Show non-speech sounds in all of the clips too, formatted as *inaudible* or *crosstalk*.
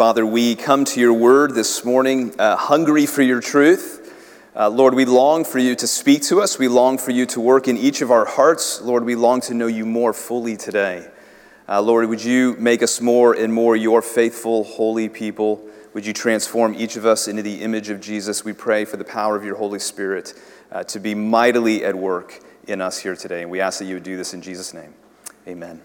Father, we come to your word this morning uh, hungry for your truth. Uh, Lord, we long for you to speak to us. We long for you to work in each of our hearts. Lord, we long to know you more fully today. Uh, Lord, would you make us more and more your faithful, holy people? Would you transform each of us into the image of Jesus? We pray for the power of your Holy Spirit uh, to be mightily at work in us here today. And we ask that you would do this in Jesus' name. Amen.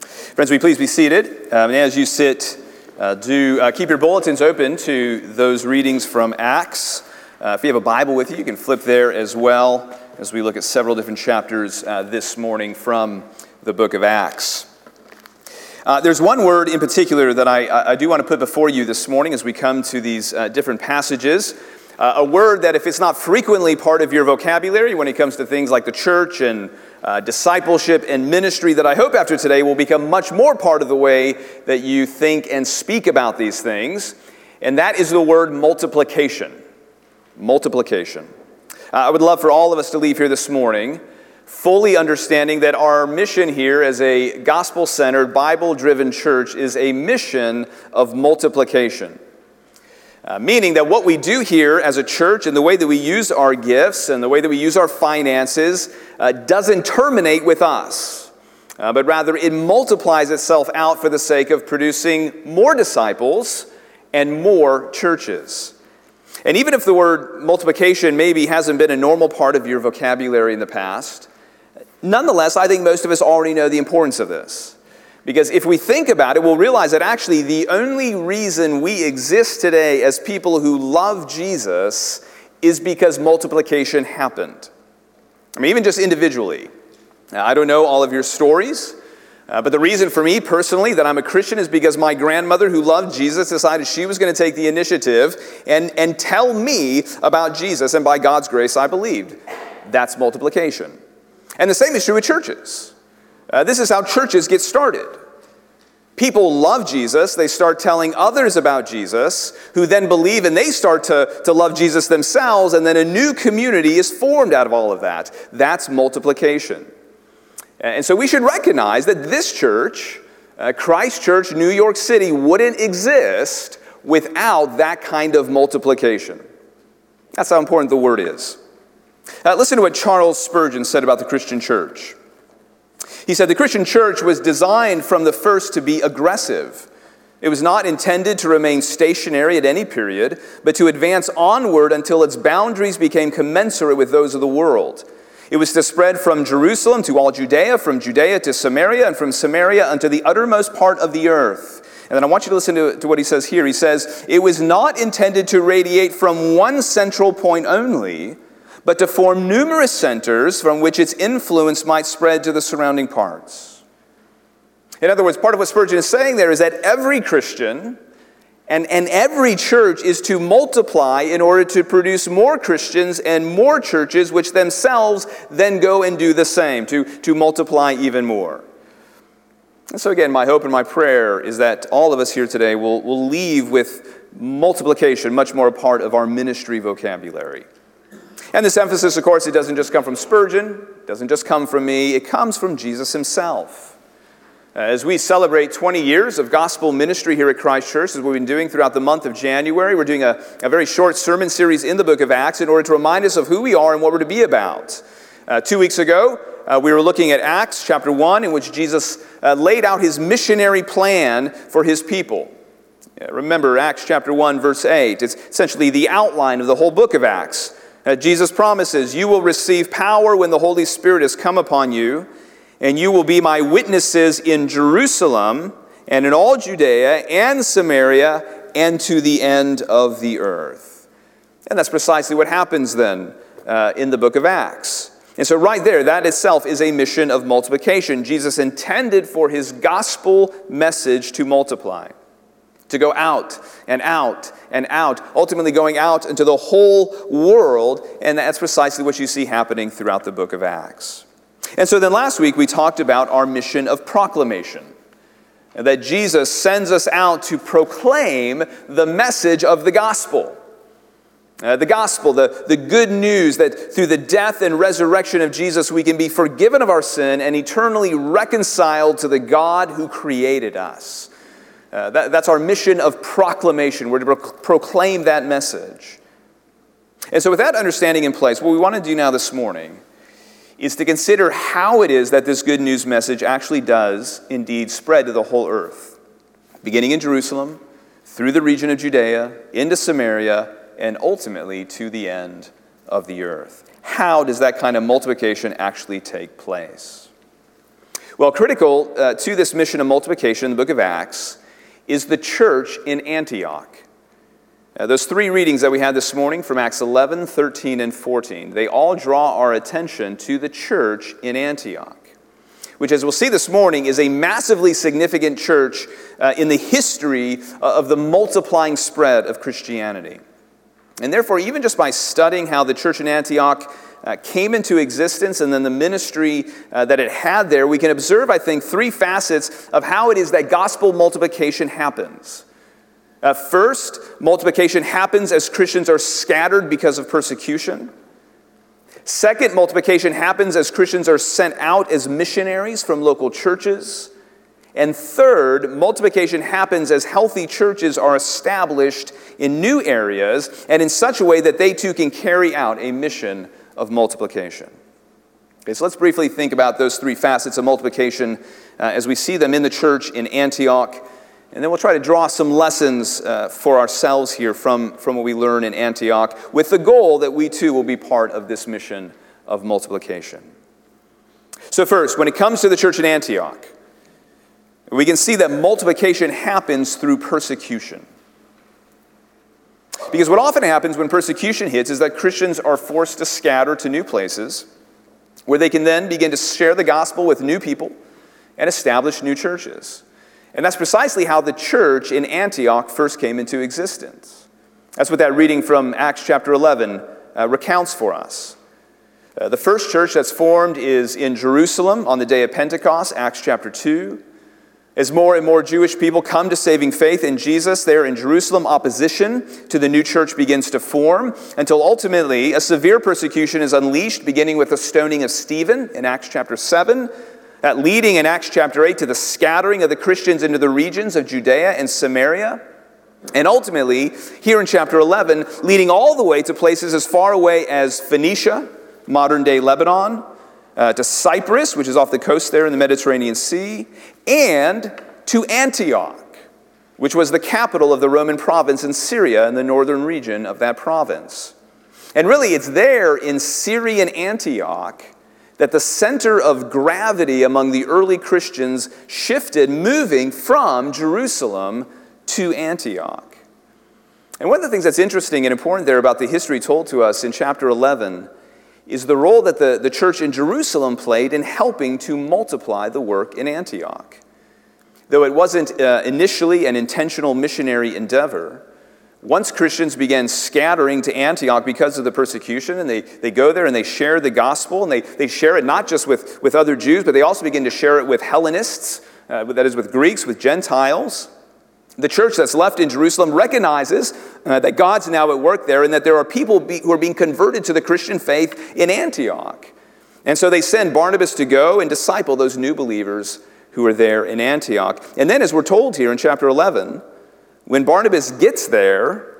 Friends, we please be seated? Um, and as you sit, uh, do uh, keep your bulletins open to those readings from Acts. Uh, if you have a Bible with you, you can flip there as well as we look at several different chapters uh, this morning from the book of Acts. Uh, there's one word in particular that I, I, do want to put before you this morning as we come to these uh, different passages. a word that, if it's not frequently part of your vocabulary when it comes to things like the church and uh, discipleship and ministry that I hope after today will become much more part of the way that you think and speak about these things. And that is the word multiplication. Multiplication. Uh, I would love for all of us to leave here this morning fully understanding that our mission here as a gospel centered, Bible driven church is a mission of multiplication. Uh, meaning that what we do here as a church and the way that we use our gifts and the way that we use our finances uh, doesn't terminate with us, uh, but rather it multiplies itself out for the sake of producing more disciples and more churches. And even if the word multiplication maybe hasn't been a normal part of your vocabulary in the past, nonetheless, I think most of us already know the importance of this. Because if we think about it, we'll realize that actually the only reason we exist today as people who love Jesus is because multiplication happened. I mean, even just individually. Now, I don't know all of your stories, uh, but the reason for me personally that I'm a Christian is because my grandmother, who loved Jesus, decided she was going to take the initiative and, and tell me about Jesus, and by God's grace, I believed. That's multiplication. And the same is true with churches. Uh, this is how churches get started. People love Jesus, they start telling others about Jesus, who then believe and they start to, to love Jesus themselves, and then a new community is formed out of all of that. That's multiplication. And so we should recognize that this church, uh, Christ Church, New York City, wouldn't exist without that kind of multiplication. That's how important the word is. Uh, listen to what Charles Spurgeon said about the Christian church. He said the Christian church was designed from the first to be aggressive. It was not intended to remain stationary at any period, but to advance onward until its boundaries became commensurate with those of the world. It was to spread from Jerusalem to all Judea, from Judea to Samaria, and from Samaria unto the uttermost part of the earth. And then I want you to listen to, to what he says here. He says, It was not intended to radiate from one central point only but to form numerous centers from which its influence might spread to the surrounding parts. In other words, part of what Spurgeon is saying there is that every Christian and, and every church is to multiply in order to produce more Christians and more churches, which themselves then go and do the same, to, to multiply even more. And so, again, my hope and my prayer is that all of us here today will, will leave with multiplication much more a part of our ministry vocabulary. And this emphasis, of course, it doesn't just come from Spurgeon, it doesn't just come from me, it comes from Jesus himself. As we celebrate 20 years of gospel ministry here at Christ Church, as we've been doing throughout the month of January, we're doing a, a very short sermon series in the book of Acts in order to remind us of who we are and what we're to be about. Uh, two weeks ago, uh, we were looking at Acts chapter 1, in which Jesus uh, laid out his missionary plan for his people. remember, Acts chapter 1, verse 8. It's essentially the outline of the whole book of Acts. Uh, Jesus promises, You will receive power when the Holy Spirit has come upon you, and you will be my witnesses in Jerusalem and in all Judea and Samaria and to the end of the earth. And that's precisely what happens then uh, in the book of Acts. And so, right there, that itself is a mission of multiplication. Jesus intended for his gospel message to multiply to go out and out and out, ultimately going out into the whole world. And that's precisely what you see happening throughout the book of Acts. And so then last week we talked about our mission of proclamation. That Jesus sends us out to proclaim the message of the gospel. Uh, the gospel, the, the good news that through the death and resurrection of Jesus, we can be forgiven of our sin and eternally reconciled to the God who created us. Uh, that, that's our mission of proclamation. We're to pro- proclaim that message. And so, with that understanding in place, what we want to do now this morning is to consider how it is that this good news message actually does indeed spread to the whole earth, beginning in Jerusalem, through the region of Judea, into Samaria, and ultimately to the end of the earth. How does that kind of multiplication actually take place? Well, critical uh, to this mission of multiplication in the book of Acts is the church in Antioch. Uh, those three readings that we had this morning from Acts 11, 13, and 14, they all draw our attention to the church in Antioch, which, as we'll see this morning, is a massively significant church uh, in the history uh, of the multiplying spread of Christianity. And therefore, even just by studying how the church in Antioch uh, came into existence and then the ministry uh, that it had there, we can observe, I think, three facets of how it is that gospel multiplication happens. Uh, first, multiplication happens as Christians are scattered because of persecution. Second, multiplication happens as Christians are sent out as missionaries from local churches. And third, multiplication happens as healthy churches are established in new areas and in such a way that they too can carry out a mission of multiplication. Okay, so let's briefly think about those three facets of multiplication uh, as we see them in the church in Antioch and then we'll try to draw some lessons uh, for ourselves here from, from what we learn in Antioch, with the goal that we too will be part of this mission of multiplication. So, first, when it comes to the church in Antioch, we can see that multiplication happens through persecution. Because what often happens when persecution hits is that Christians are forced to scatter to new places where they can then begin to share the gospel with new people and establish new churches. And that's precisely how the church in Antioch first came into existence. That's what that reading from Acts chapter 11 uh, recounts for us. Uh, the first church that's formed is in Jerusalem on the day of Pentecost, Acts chapter 2. As more and more Jewish people come to saving faith in Jesus there in Jerusalem, opposition to the new church begins to form until ultimately a severe persecution is unleashed, beginning with the stoning of Stephen in Acts chapter 7, that leading in Acts chapter 8 to the scattering of the Christians into the regions of Judea and Samaria. And ultimately, here in chapter 11, leading all the way to places as far away as Phoenicia, modern day Lebanon, uh, to Cyprus, which is off the coast there in the Mediterranean Sea, and to Antioch, which was the capital of the Roman province in Syria in the northern region of that province. And really, it's there in Syrian Antioch that the center of gravity among the early Christians shifted, moving from Jerusalem to Antioch. And one of the things that's interesting and important there about the history told to us in chapter 11 is the role that the, the church in Jerusalem played in helping to multiply the work in Antioch. Though it wasn't uh, initially an intentional missionary endeavor, once Christians began scattering to Antioch because of the persecution, and they, they go there and they share the gospel, and they, they share it not just with, with other Jews, but they also begin to share it with Hellenists, uh, that is, with Greeks, with Gentiles. The church that's left in Jerusalem recognizes uh, that God's now at work there and that there are people be, who are being converted to the Christian faith in Antioch. And so they send Barnabas to go and disciple those new believers who are there in Antioch. And then, as we're told here in chapter 11, when Barnabas gets there,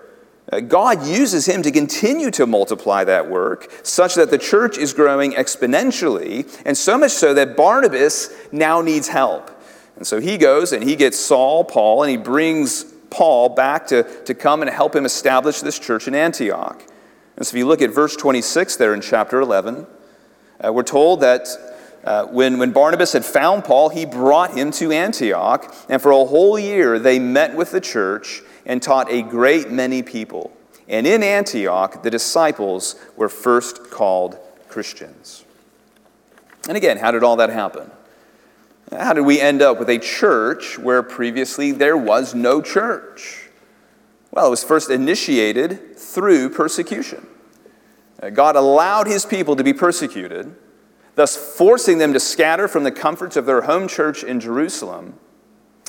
uh, God uses him to continue to multiply that work such that the church is growing exponentially, and so much so that Barnabas now needs help. And so he goes and he gets Saul, Paul, and he brings Paul back to, to come and help him establish this church in Antioch. And so if you look at verse 26 there in chapter 11, uh, we're told that uh, when, when Barnabas had found Paul, he brought him to Antioch, and for a whole year they met with the church and taught a great many people. And in Antioch, the disciples were first called Christians. And again, how did all that happen? How did we end up with a church where previously there was no church? Well, it was first initiated through persecution. Uh, God allowed his people to be persecuted thus forcing them to scatter from the comforts of their home church in Jerusalem.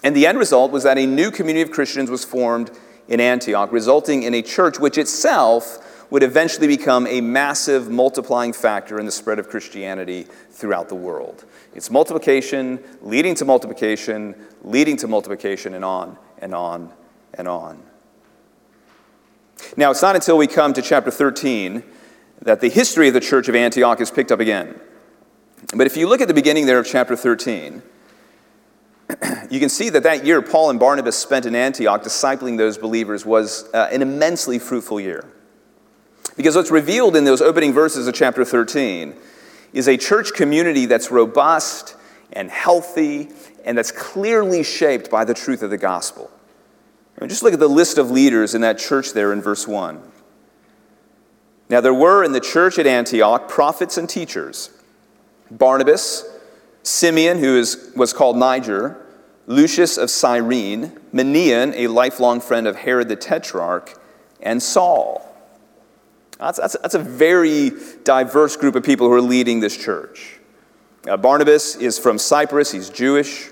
And the end result was that a new community of Christians was formed in Antioch, resulting in a church which itself would eventually become a massive multiplying factor in the spread of Christianity throughout the world. It's multiplication, leading to multiplication, leading to multiplication, and on and on and on. Now, it's not until we come to chapter 13 that the history of the church of Antioch is picked up again. But if you look at the beginning there of chapter 13, *clears throat* you can see that that year Paul and Barnabas spent in Antioch discipling those believers was uh, an immensely fruitful year. Because what's revealed in those opening verses of chapter 13 is a church community that's robust and healthy and that's clearly shaped by the truth of the gospel. And just look at the list of leaders in that church there in verse 1. Now, there were in the church at Antioch prophets and teachers Barnabas, Simeon, who is, was called Niger, Lucius of Cyrene, Manaen, a lifelong friend of Herod the Tetrarch, and Saul. That's, that's, that's a very diverse group of people who are leading this church. Uh, Barnabas is from Cyprus, he's Jewish.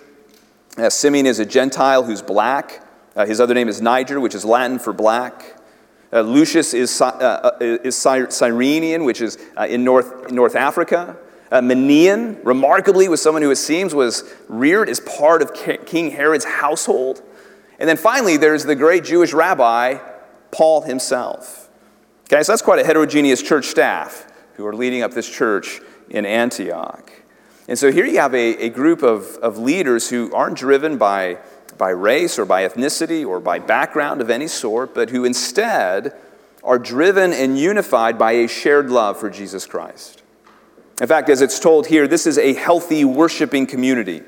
Uh, Simeon is a Gentile who's black. Uh, his other name is Niger, which is Latin for black. Uh, Lucius is, uh, uh, is Cyrenian, which is in North, North Africa. Uh, Manaen, remarkably, was someone who it seems was reared as part of King Herod's household. And then finally, there's the great Jewish rabbi, Paul himself. Okay, so that's quite a heterogeneous church staff who are leading up this church in Antioch. And so here you have a, a group of, of leaders who aren't driven by, by race or by ethnicity or by background of any sort, but who instead are driven and unified by a shared love for Jesus Christ. In fact, as it's told here, this is a healthy worshiping community.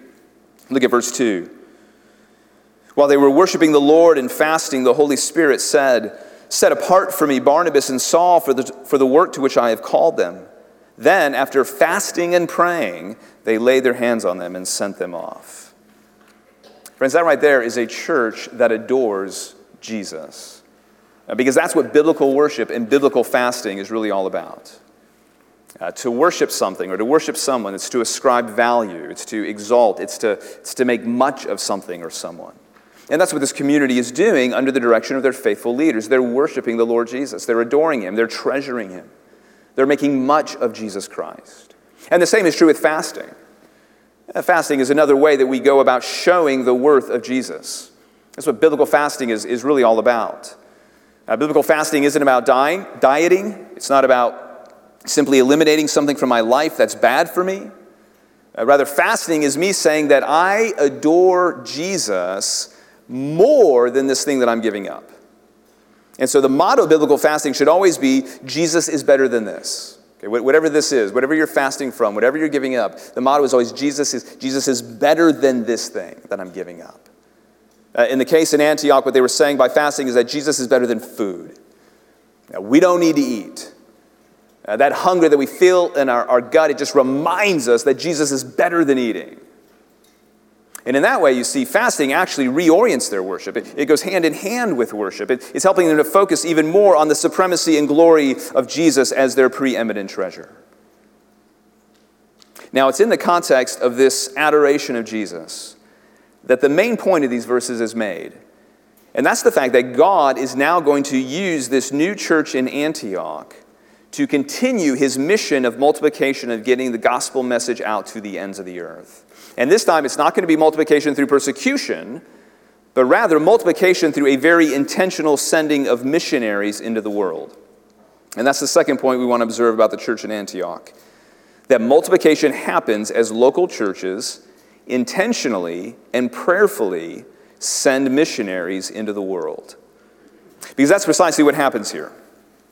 Look at verse 2. While they were worshiping the Lord and fasting, the Holy Spirit said, Set apart for me Barnabas and Saul for the, for the work to which I have called them. Then, after fasting and praying, they laid their hands on them and sent them off. Friends, that right there is a church that adores Jesus. Because that's what biblical worship and biblical fasting is really all about. Uh, to worship something or to worship someone, it's to ascribe value, it's to exalt, it's to, it's to make much of something or someone. And that's what this community is doing under the direction of their faithful leaders. They're worshiping the Lord Jesus, they're adoring Him, they're treasuring Him, they're making much of Jesus Christ. And the same is true with fasting. Uh, fasting is another way that we go about showing the worth of Jesus. That's what biblical fasting is, is really all about. Uh, biblical fasting isn't about dying, dieting, it's not about simply eliminating something from my life that's bad for me. Uh, rather, fasting is me saying that I adore Jesus more than this thing that I'm giving up. And so the motto of biblical fasting should always be Jesus is better than this. Okay, whatever this is, whatever you're fasting from, whatever you're giving up, the motto is always Jesus is, Jesus is better than this thing that I'm giving up. Uh, in the case in Antioch, what they were saying by fasting is that Jesus is better than food. Now, we don't need to eat. Uh, that hunger that we feel in our, our gut, it just reminds us that Jesus is better than eating. And in that way, you see, fasting actually reorients their worship. It, it goes hand in hand with worship. It, it's helping them to focus even more on the supremacy and glory of Jesus as their preeminent treasure. Now, it's in the context of this adoration of Jesus that the main point of these verses is made. And that's the fact that God is now going to use this new church in Antioch to continue his mission of multiplication of getting the gospel message out to the ends of the earth. And this time it's not going to be multiplication through persecution, but rather multiplication through a very intentional sending of missionaries into the world. And that's the second point we want to observe about the church in Antioch that multiplication happens as local churches intentionally and prayerfully send missionaries into the world. Because that's precisely what happens here.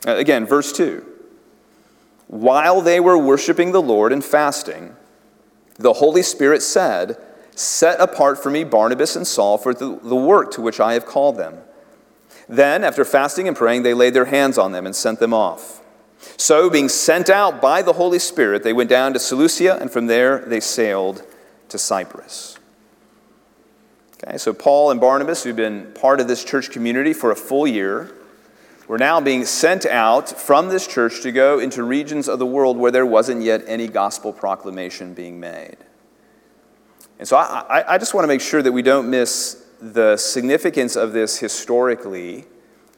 Uh, again, verse 2 while they were worshiping the Lord and fasting, the Holy Spirit said, Set apart for me Barnabas and Saul for the, the work to which I have called them. Then, after fasting and praying, they laid their hands on them and sent them off. So, being sent out by the Holy Spirit, they went down to Seleucia, and from there they sailed to Cyprus. Okay, so Paul and Barnabas, who've been part of this church community for a full year, were now being sent out from this church to go into regions of the world where there wasn't yet any gospel proclamation being made. And so I, I just want to make sure that we don't miss the significance of this historically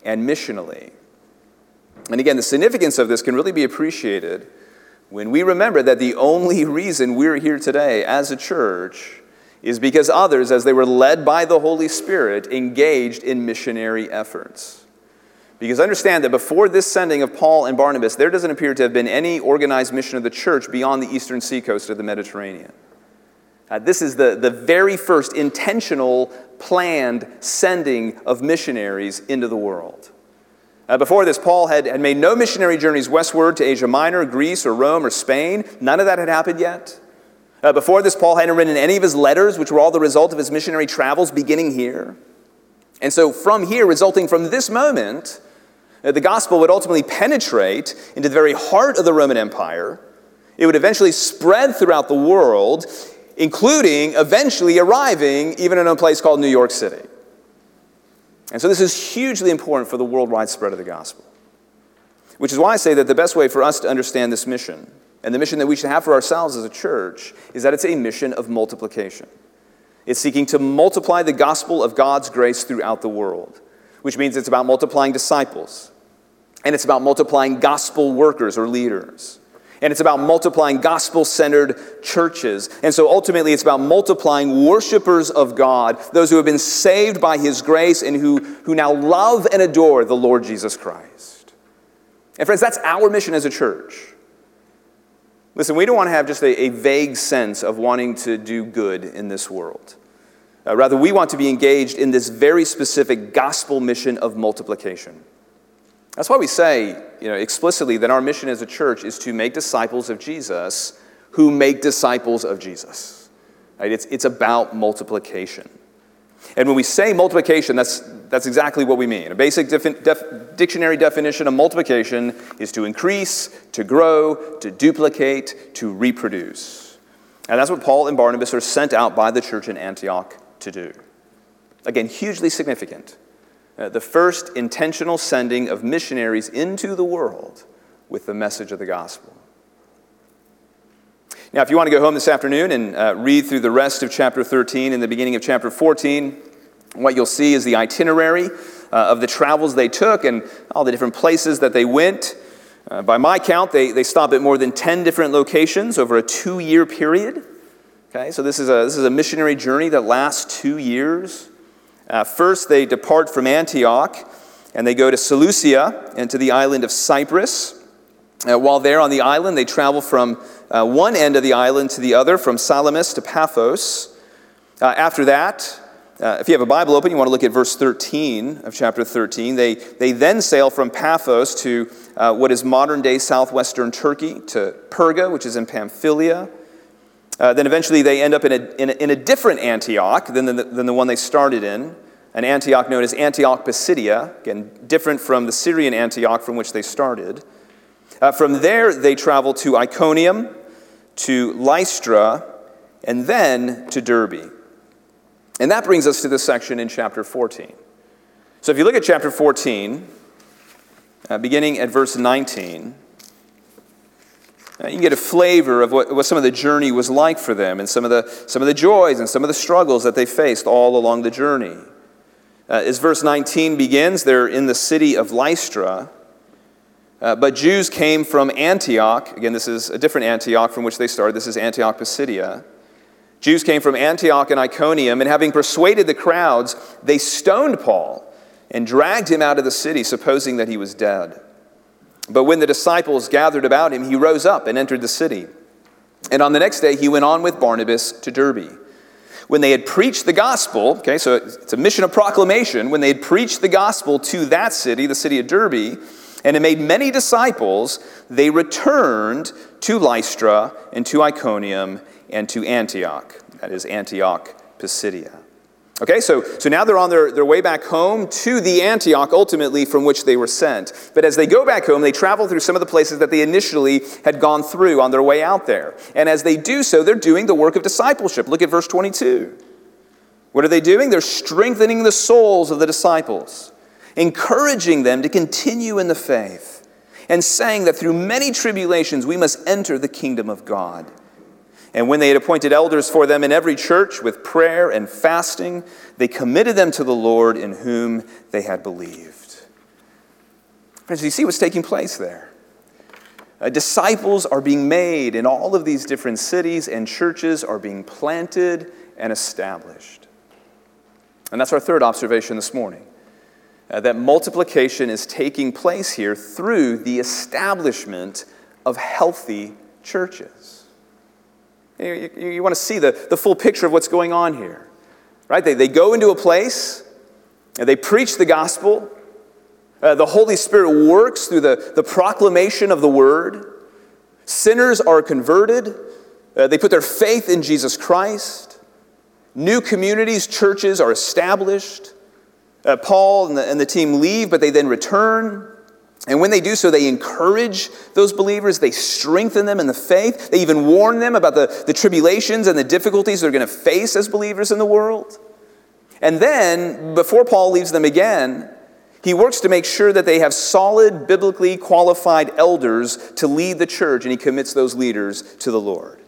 and missionally. And again, the significance of this can really be appreciated when we remember that the only reason we're here today as a church is because others, as they were led by the Holy Spirit, engaged in missionary efforts. Because understand that before this sending of Paul and Barnabas, there doesn't appear to have been any organized mission of the church beyond the eastern seacoast of the Mediterranean. Uh, this is the, the very first intentional, planned sending of missionaries into the world. Uh, before this, Paul had, had made no missionary journeys westward to Asia Minor, Greece, or Rome, or Spain. None of that had happened yet. Uh, before this, Paul hadn't written any of his letters, which were all the result of his missionary travels beginning here. And so, from here, resulting from this moment, Uh, the gospel would ultimately penetrate into the very heart of the Roman Empire. It would eventually spread throughout the world, including eventually arriving even in a place called New York City. And so this is hugely important for the worldwide spread of the gospel. Which is why I say that the best way for us to understand this mission, and the mission that we should have for ourselves as a church, is that it's a mission of multiplication. It's seeking to multiply the gospel of God's grace throughout the world, which means it's about multiplying disciples, and it's about multiplying gospel workers or leaders. And it's about multiplying gospel centered churches. And so ultimately, it's about multiplying worshipers of God, those who have been saved by His grace and who, who now love and adore the Lord Jesus Christ. And friends, that's our mission as a church. Listen, we don't want to have just a, a vague sense of wanting to do good in this world. Uh, rather, we want to be engaged in this very specific gospel mission of multiplication. That's why we say, you know, explicitly that our mission as a church is to make disciples of Jesus who make disciples of Jesus. Right? It's, it's about multiplication. And when we say multiplication, that's, that's exactly what we mean. A basic def- dictionary definition of multiplication is to increase, to grow, to duplicate, to reproduce. And that's what Paul and Barnabas are sent out by the church in Antioch to do. Again, hugely significant uh, the first intentional sending of missionaries into the world with the message of the gospel. Now, if you want to go home this afternoon and uh, read through the rest of chapter 13 and the beginning of chapter 14, what you'll see is the itinerary uh, of the travels they took and all the different places that they went. Uh, by my count, they, they stopped at more than 10 different locations over a two year period. Okay, so this is, a, this is a missionary journey that lasts two years. Uh, first, they depart from Antioch and they go to Seleucia and to the island of Cyprus. Uh, while there on the island, they travel from uh, one end of the island to the other, from Salamis to Paphos. Uh, after that, uh, if you have a Bible open, you want to look at verse 13 of chapter 13. They, they then sail from Paphos to uh, what is modern day southwestern Turkey, to Perga, which is in Pamphylia. Uh, then eventually they end up in a, in a, in a different Antioch than the, than the one they started in, an Antioch known as Antioch Pisidia, again, different from the Syrian Antioch from which they started. Uh, from there, they travel to Iconium, to Lystra, and then to Derbe. And that brings us to this section in chapter 14. So if you look at chapter 14, uh, beginning at verse 19, uh, you can get a flavor of what, what some of the journey was like for them and some of, the, some of the joys and some of the struggles that they faced all along the journey. Uh, as verse 19 begins, they're in the city of Lystra. Uh, but Jews came from Antioch. Again, this is a different Antioch from which they started. This is Antioch Pisidia. Jews came from Antioch and Iconium, and having persuaded the crowds, they stoned Paul and dragged him out of the city, supposing that he was dead. But when the disciples gathered about him, he rose up and entered the city. And on the next day, he went on with Barnabas to Derbe. When they had preached the gospel, okay, so it's a mission of proclamation, when they had preached the gospel to that city, the city of Derbe, and had made many disciples, they returned to Lystra and to Iconium and to Antioch. That is Antioch Pisidia. Okay, so, so now they're on their, their way back home to the Antioch, ultimately, from which they were sent. But as they go back home, they travel through some of the places that they initially had gone through on their way out there. And as they do so, they're doing the work of discipleship. Look at verse 22. What are they doing? They're strengthening the souls of the disciples, encouraging them to continue in the faith, and saying that through many tribulations we must enter the kingdom of God. And when they had appointed elders for them in every church with prayer and fasting, they committed them to the Lord in whom they had believed. Friends, you see what's taking place there? Uh, disciples are being made in all of these different cities, and churches are being planted and established. And that's our third observation this morning uh, that multiplication is taking place here through the establishment of healthy churches. You, you, want to see the, the full picture of what's going on here, right? They, they go into a place, and they preach the gospel. Uh, the Holy Spirit works through the, the proclamation of the word. Sinners are converted. Uh, they put their faith in Jesus Christ. New communities, churches are established. Uh, Paul and the, and the team leave, but they then return. And when they do so, they encourage those believers, they strengthen them in the faith, they even warn them about the, the tribulations and the difficulties they're going to face as believers in the world. And then, before Paul leaves them again, he works to make sure that they have solid, biblically qualified elders to lead the church, and he commits those leaders to the Lord.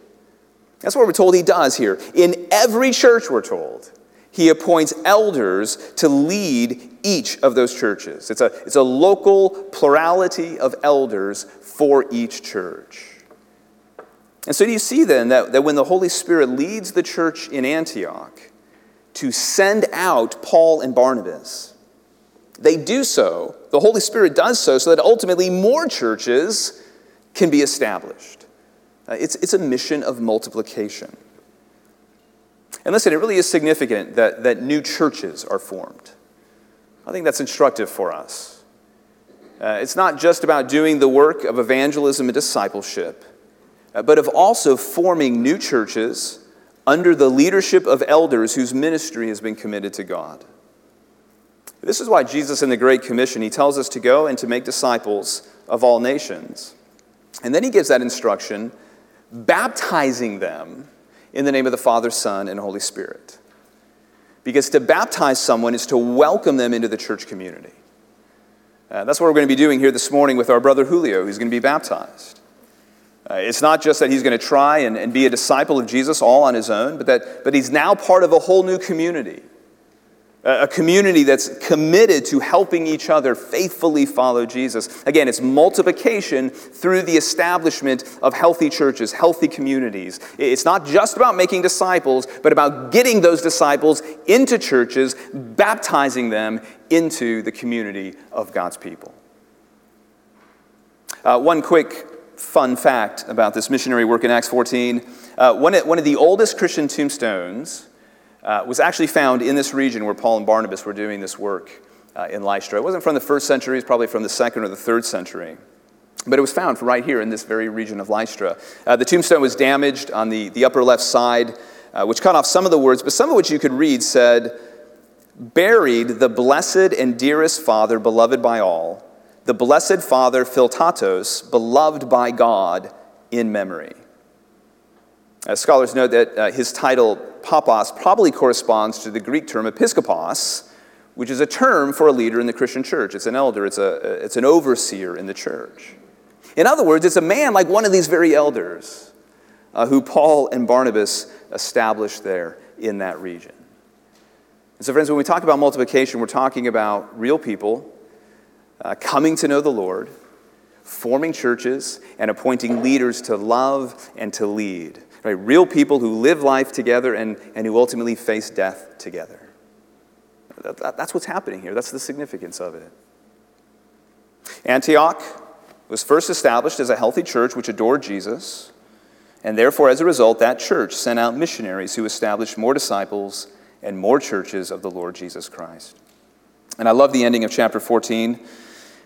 That's what we're told he does here. In every church, we're told, he appoints elders to lead each of those churches. It's a, it's a local plurality of elders for each church. And so, do you see then that, that when the Holy Spirit leads the church in Antioch to send out Paul and Barnabas, they do so, the Holy Spirit does so, so that ultimately more churches can be established. Uh, it's, it's a mission of multiplication. And listen, it really is significant that, that new churches are formed. I think that's instructive for us. Uh, it's not just about doing the work of evangelism and discipleship, uh, but of also forming new churches under the leadership of elders whose ministry has been committed to God. This is why Jesus in the Great Commission, he tells us to go and to make disciples of all nations. And then he gives that instruction, baptizing them in the name of the Father, Son, and Holy Spirit. Because to baptize someone is to welcome them into the church community. Uh, that's what we're going to be doing here this morning with our brother Julio, who's going to be baptized. Uh, it's not just that he's going to try and, and be a disciple of Jesus all on his own, but that but he's now part of a whole new community a community that's committed to helping each other faithfully follow Jesus. Again, it's multiplication through the establishment of healthy churches, healthy communities. It's not just about making disciples, but about getting those disciples into churches, baptizing them into the community of God's people. Uh, one quick fun fact about this missionary work in Acts 14 uh, one, one of the oldest Christian tombstones uh, was actually found in this region where Paul and Barnabas were doing this work uh, in Lystra. It wasn't from the first century, it's probably from the second or the third century. But it was found right here in this very region of Lystra. Uh, the tombstone was damaged on the, the upper left side, uh, which cut off some of the words, but some of which you could read said, Buried the blessed and dearest Father, beloved by all, the blessed Father Philtatos, beloved by God in memory. Uh, scholars note that uh, his title, Papas, probably corresponds to the Greek term episkopos, which is a term for a leader in the Christian church. It's an elder, it's, a, it's an overseer in the church. In other words, it's a man like one of these very elders uh, who Paul and Barnabas established there in that region. And so, friends, when we talk about multiplication, we're talking about real people uh, coming to know the Lord, forming churches, and appointing leaders to love and to lead. Right? Real people who live life together and, and who ultimately face death together. That, that, that's what's happening here. That's the significance of it. Antioch was first established as a healthy church which adored Jesus, and therefore, as a result, that church sent out missionaries who established more disciples and more churches of the Lord Jesus Christ. And I love the ending of chapter 14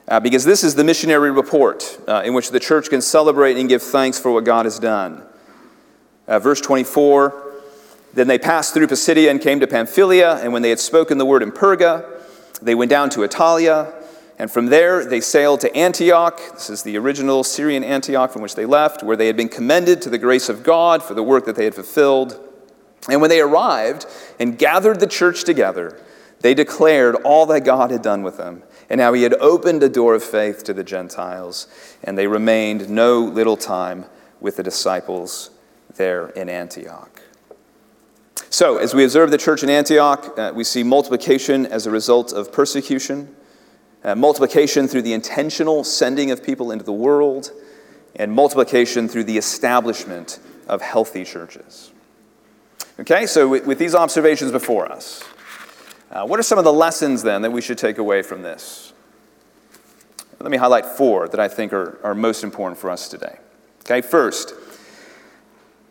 uh, because this is the missionary report uh, in which the church can celebrate and give thanks for what God has done. Uh, verse 24 Then they passed through Pisidia and came to Pamphylia, and when they had spoken the word in Perga, they went down to Attalia, and from there they sailed to Antioch. This is the original Syrian Antioch from which they left, where they had been commended to the grace of God for the work that they had fulfilled. And when they arrived and gathered the church together, they declared all that God had done with them, and how he had opened a door of faith to the Gentiles. And they remained no little time with the disciples there in Antioch. So, as we observe the church in Antioch, uh, we see multiplication as a result of persecution, uh, multiplication through the intentional sending of people into the world, and multiplication through the establishment of healthy churches. Okay, so with, with these observations before us, uh, what are some of the lessons then that we should take away from this? Let me highlight four that I think are, are most important for us today. Okay, first,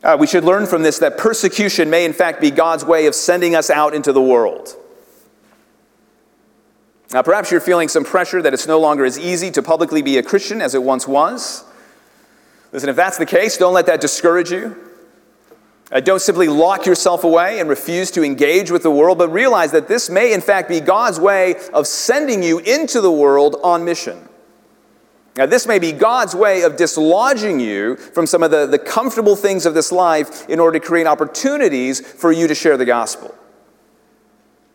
uh, we should learn from this that persecution may, in fact, be God's way of sending us out into the world. Now, perhaps you're feeling some pressure that it's no longer as easy to publicly be a Christian as it once was. Listen, if that's the case, don't let that discourage you. Uh, don't simply lock yourself away and refuse to engage with the world, but realize that this may, in fact, be God's way of sending you into the world on mission. Now, this may be God's way of dislodging you from some of the, the comfortable things of this life in order to create opportunities for you to share the gospel.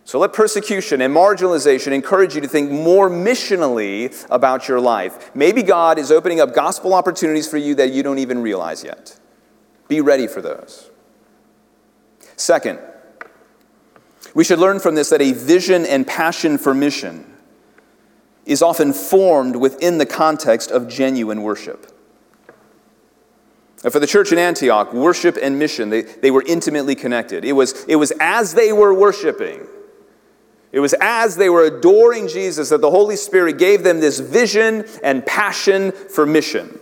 So let persecution and marginalization encourage you to think more missionally about your life. Maybe God is opening up gospel opportunities for you that you don't even realize yet. Be ready for those. Second, we should learn from this that a vision and passion for mission is often formed within the context of genuine worship. For the church in Antioch, worship and mission, they, they were intimately connected. It was, it was as they were worshiping, it was as they were adoring Jesus that the Holy Spirit gave them this vision and passion for mission.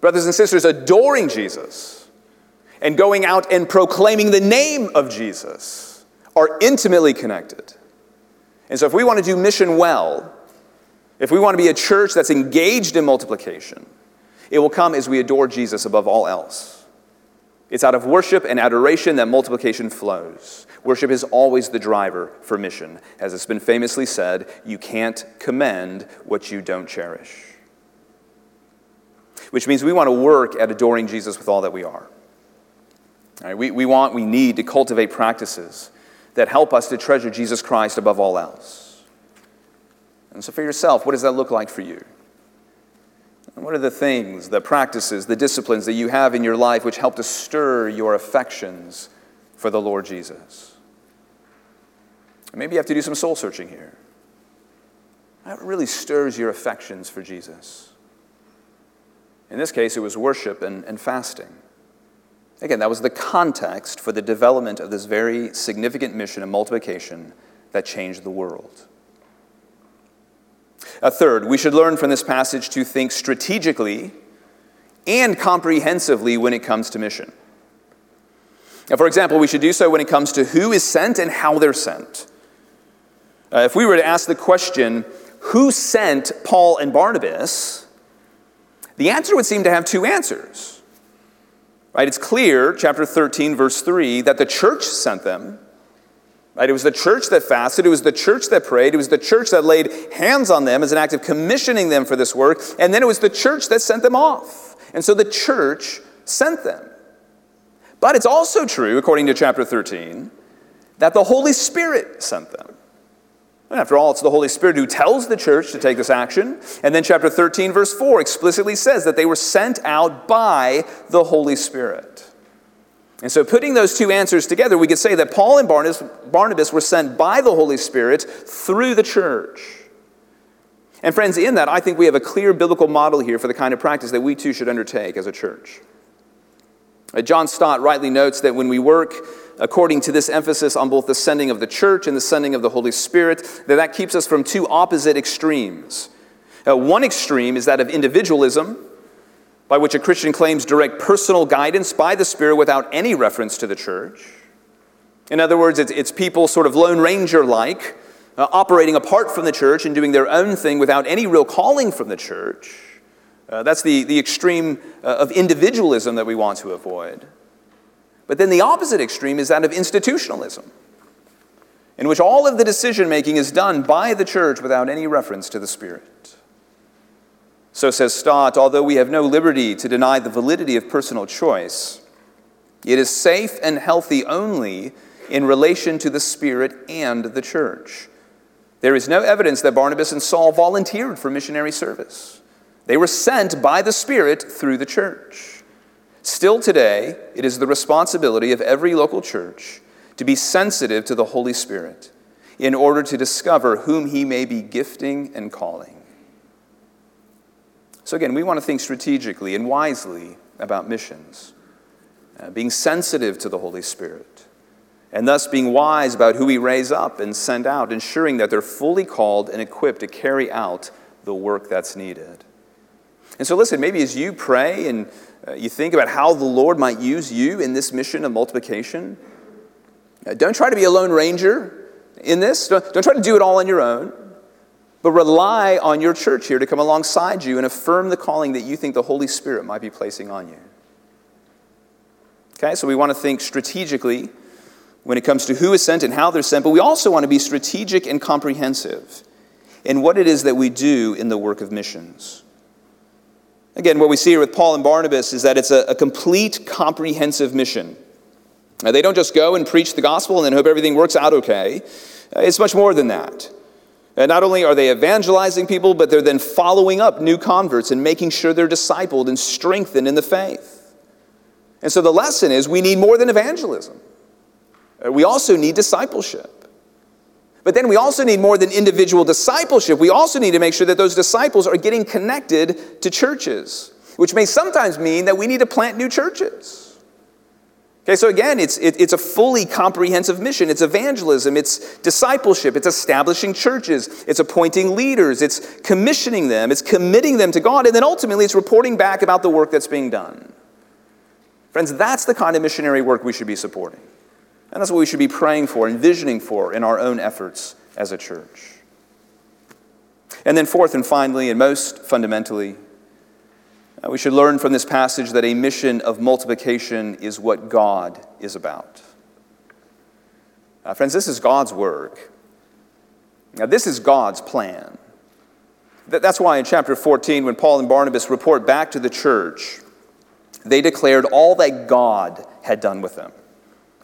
Brothers and sisters, adoring Jesus and going out and proclaiming the name of Jesus are intimately connected. And so, if we want to do mission well, if we want to be a church that's engaged in multiplication, it will come as we adore Jesus above all else. It's out of worship and adoration that multiplication flows. Worship is always the driver for mission. As it's been famously said, you can't commend what you don't cherish. Which means we want to work at adoring Jesus with all that we are. We, we want, we need to cultivate practices that help us to treasure Jesus Christ above all else. And so, for yourself, what does that look like for you? And what are the things, the practices, the disciplines that you have in your life which help to stir your affections for the Lord Jesus? And maybe you have to do some soul searching here. That really stirs your affections for Jesus. In this case, it was worship and, and fasting. Again, that was the context for the development of this very significant mission of multiplication that changed the world. A third, we should learn from this passage to think strategically and comprehensively when it comes to mission. Now, for example, we should do so when it comes to who is sent and how they're sent. Uh, if we were to ask the question, who sent Paul and Barnabas, the answer would seem to have two answers. Right? It's clear, chapter 13, verse 3, that the church sent them. Right? It was the church that fasted, it was the church that prayed, it was the church that laid hands on them as an act of commissioning them for this work, and then it was the church that sent them off. And so the church sent them. But it's also true, according to chapter 13, that the Holy Spirit sent them. After all, it's the Holy Spirit who tells the church to take this action. And then chapter 13, verse 4 explicitly says that they were sent out by the Holy Spirit. And so, putting those two answers together, we could say that Paul and Barnabas were sent by the Holy Spirit through the church. And, friends, in that, I think we have a clear biblical model here for the kind of practice that we too should undertake as a church. Uh, John Stott rightly notes that when we work according to this emphasis on both the sending of the church and the sending of the Holy Spirit, that that keeps us from two opposite extremes. Uh, one extreme is that of individualism, by which a Christian claims direct personal guidance by the Spirit without any reference to the church. In other words, it's, it's people sort of Lone Ranger like, uh, operating apart from the church and doing their own thing without any real calling from the church. Uh, that's the, the extreme uh, of individualism that we want to avoid. But then the opposite extreme is that of institutionalism, in which all of the decision making is done by the church without any reference to the Spirit. So says Stott, although we have no liberty to deny the validity of personal choice, it is safe and healthy only in relation to the Spirit and the church. There is no evidence that Barnabas and Saul volunteered for missionary service. They were sent by the Spirit through the church. Still today, it is the responsibility of every local church to be sensitive to the Holy Spirit in order to discover whom He may be gifting and calling. So, again, we want to think strategically and wisely about missions. uh, being sensitive to the Holy Spirit, and thus being wise about who we raise up and send out, ensuring that they're fully called and equipped to carry out the work that's needed. And so, listen, maybe as you pray and uh, you think about how the Lord might use you in this mission of multiplication, uh, don't try to be a lone ranger in this. Don't, don't try to do it all on your own, but rely on your church here to come alongside you and affirm the calling that you think the Holy Spirit might be placing on you. Okay, so we want to think strategically when it comes to who is sent and how they're sent, but we also want to be strategic and comprehensive in what it is that we do in the work of missions. Again, what we see here with Paul and Barnabas is that it's a, a complete, comprehensive mission. Now, they don't just go and preach the gospel and then hope everything works out okay. Uh, it's much more than that. And not only are they evangelizing people, but they're then following up new converts and making sure they're discipled and strengthened in the faith. And so the lesson is we need more than evangelism. Uh, we also need discipleship. But then we also need more than individual discipleship. We also need to make sure that those disciples are getting connected to churches, which may sometimes mean that we need to plant new churches. Okay, so again, it's, it, it's a fully comprehensive mission. It's evangelism, it's discipleship, it's establishing churches, it's appointing leaders, it's commissioning them, it's committing them to God, and then ultimately it's reporting back about the work that's being done. Friends, that's the kind of missionary work we should be supporting. And that's what we should be praying for, envisioning for in our own efforts as a church. And then, fourth and finally, and most fundamentally, uh, we should learn from this passage that a mission of multiplication is what God is about. Uh, friends, this is God's work. Now, this is God's plan. That's why in chapter 14, when Paul and Barnabas report back to the church, they declared all that God had done with them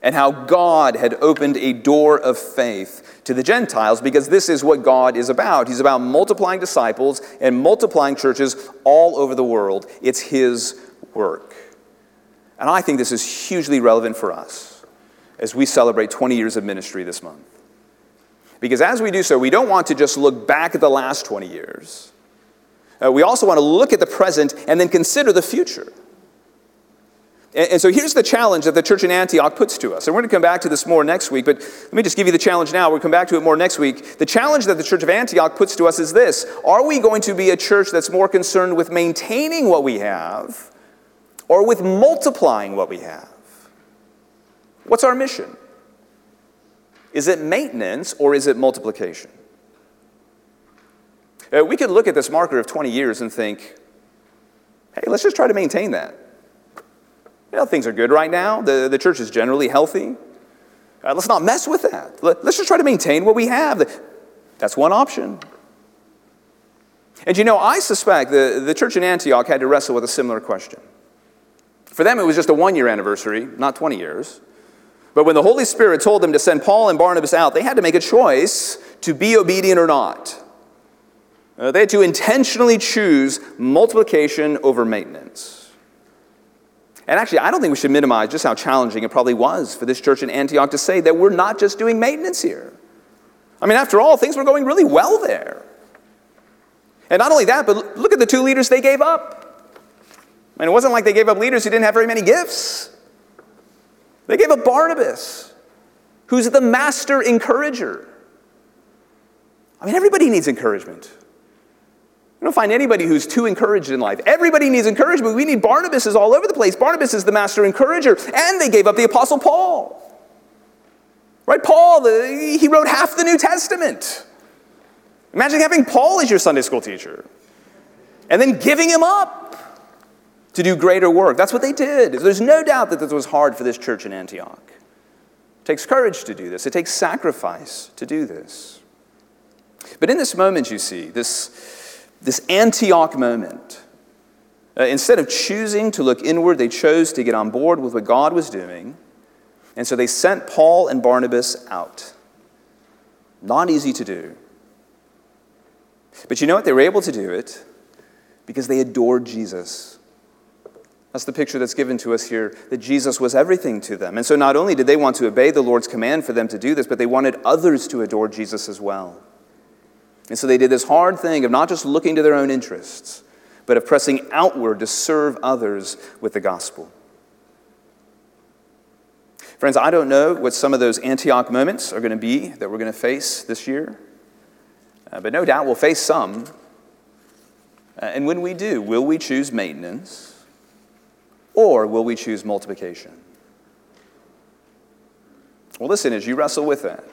and how God had opened a door of faith to the Gentiles because this is what God is about. He's about multiplying disciples and multiplying churches all over the world. It's His work. And I think this is hugely relevant for us as we celebrate 20 years of ministry this month. Because as we do so, we don't want to just look back at the last 20 years. Uh, we also want to look at the present and then consider the future. And, so here's the challenge that the church in Antioch puts to us. And we're going to come back to this more next week, but let me just give you the challenge now. We'll come back to it more next week. The challenge that the church of Antioch puts to us is this Are we going to be a church that's more concerned with maintaining what we have or with multiplying what we have? What's our mission? Is it maintenance or is it multiplication? Uh, we could look at this marker of 20 years and think, hey, let's just try to maintain that. You know, things are good right now. The, the church is generally healthy. Uh, let's not mess with that. Let, let's just try to maintain what we have. That's one option. And you know, I suspect the, the church in Antioch had to wrestle with a similar question. For them, it was just a one year anniversary, not 20 years. But when the Holy Spirit told them to send Paul and Barnabas out, they had to make a choice to be obedient or not. Uh, they had to intentionally choose multiplication over maintenance. And actually, I don't think we should minimize just how challenging it probably was for this church in Antioch to say that we're not just doing maintenance here. I mean, after all, things were going really well there. And not only that, but look at the two leaders they gave up. I mean, it wasn't like they gave up leaders who didn't have very many gifts. They gave up Barnabas, who's the master encourager. I mean, everybody needs encouragement. I don't find anybody who's too encouraged in life. Everybody needs encouragement. We need Barnabas is all over the place. Barnabas is the master encourager. And they gave up the Apostle Paul. Right? Paul, the, he wrote half the New Testament. Imagine having Paul as your Sunday school teacher and then giving him up to do greater work. That's what they did. There's no doubt that this was hard for this church in Antioch. It takes courage to do this, it takes sacrifice to do this. But in this moment, you see, this this Antioch moment. Uh, instead of choosing to look inward, they chose to get on board with what God was doing. And so they sent Paul and Barnabas out. Not easy to do. But you know what? They were able to do it because they adored Jesus. That's the picture that's given to us here that Jesus was everything to them. And so not only did they want to obey the Lord's command for them to do this, but they wanted others to adore Jesus as well. And so they did this hard thing of not just looking to their own interests, but of pressing outward to serve others with the gospel. Friends, I don't know what some of those Antioch moments are going to be that we're going to face this year, uh, but no doubt we'll face some. Uh, and when we do, will we choose maintenance or will we choose multiplication? Well, listen, as you wrestle with that,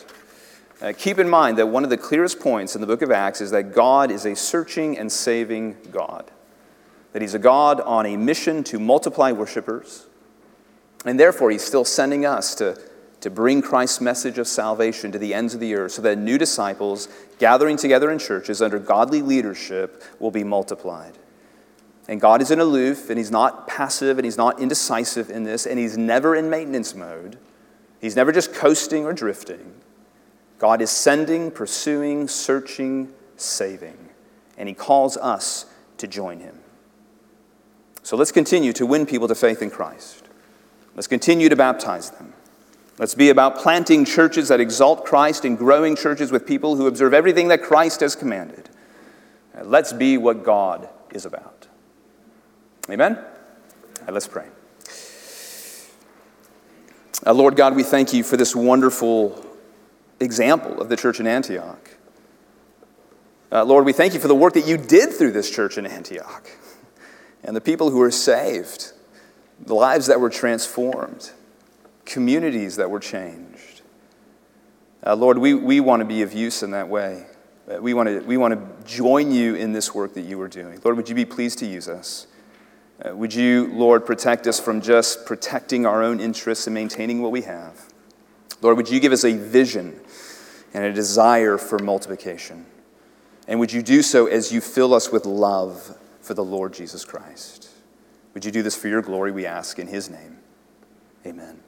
uh, keep in mind that one of the clearest points in the book of Acts is that God is a searching and saving God. That He's a God on a mission to multiply worshipers. And therefore, He's still sending us to, to bring Christ's message of salvation to the ends of the earth so that new disciples gathering together in churches under godly leadership will be multiplied. And God isn't aloof, and He's not passive, and He's not indecisive in this, and He's never in maintenance mode. He's never just coasting or drifting. God is sending, pursuing, searching, saving, and He calls us to join Him. So let's continue to win people to faith in Christ. Let's continue to baptize them. Let's be about planting churches that exalt Christ and growing churches with people who observe everything that Christ has commanded. Let's be what God is about. Amen? Right, let's pray. Uh, Lord God, we thank you for this wonderful example of the church in Antioch. Uh, Lord, we thank you for the work that you did through this church in Antioch and the people who were saved, the lives that were transformed, communities that were changed. Uh, Lord, we, we want to be of use in that way. Uh, we want, to, we want to join you in this work that you are doing. Lord, would you be pleased to use us? Uh, would you, Lord, protect us from just protecting our own interests and maintaining what we have? Lord, would you give us a vision and a desire for multiplication? And would you do so as you fill us with love for the Lord Jesus Christ? Would you do this for your glory, we ask, in his name? Amen.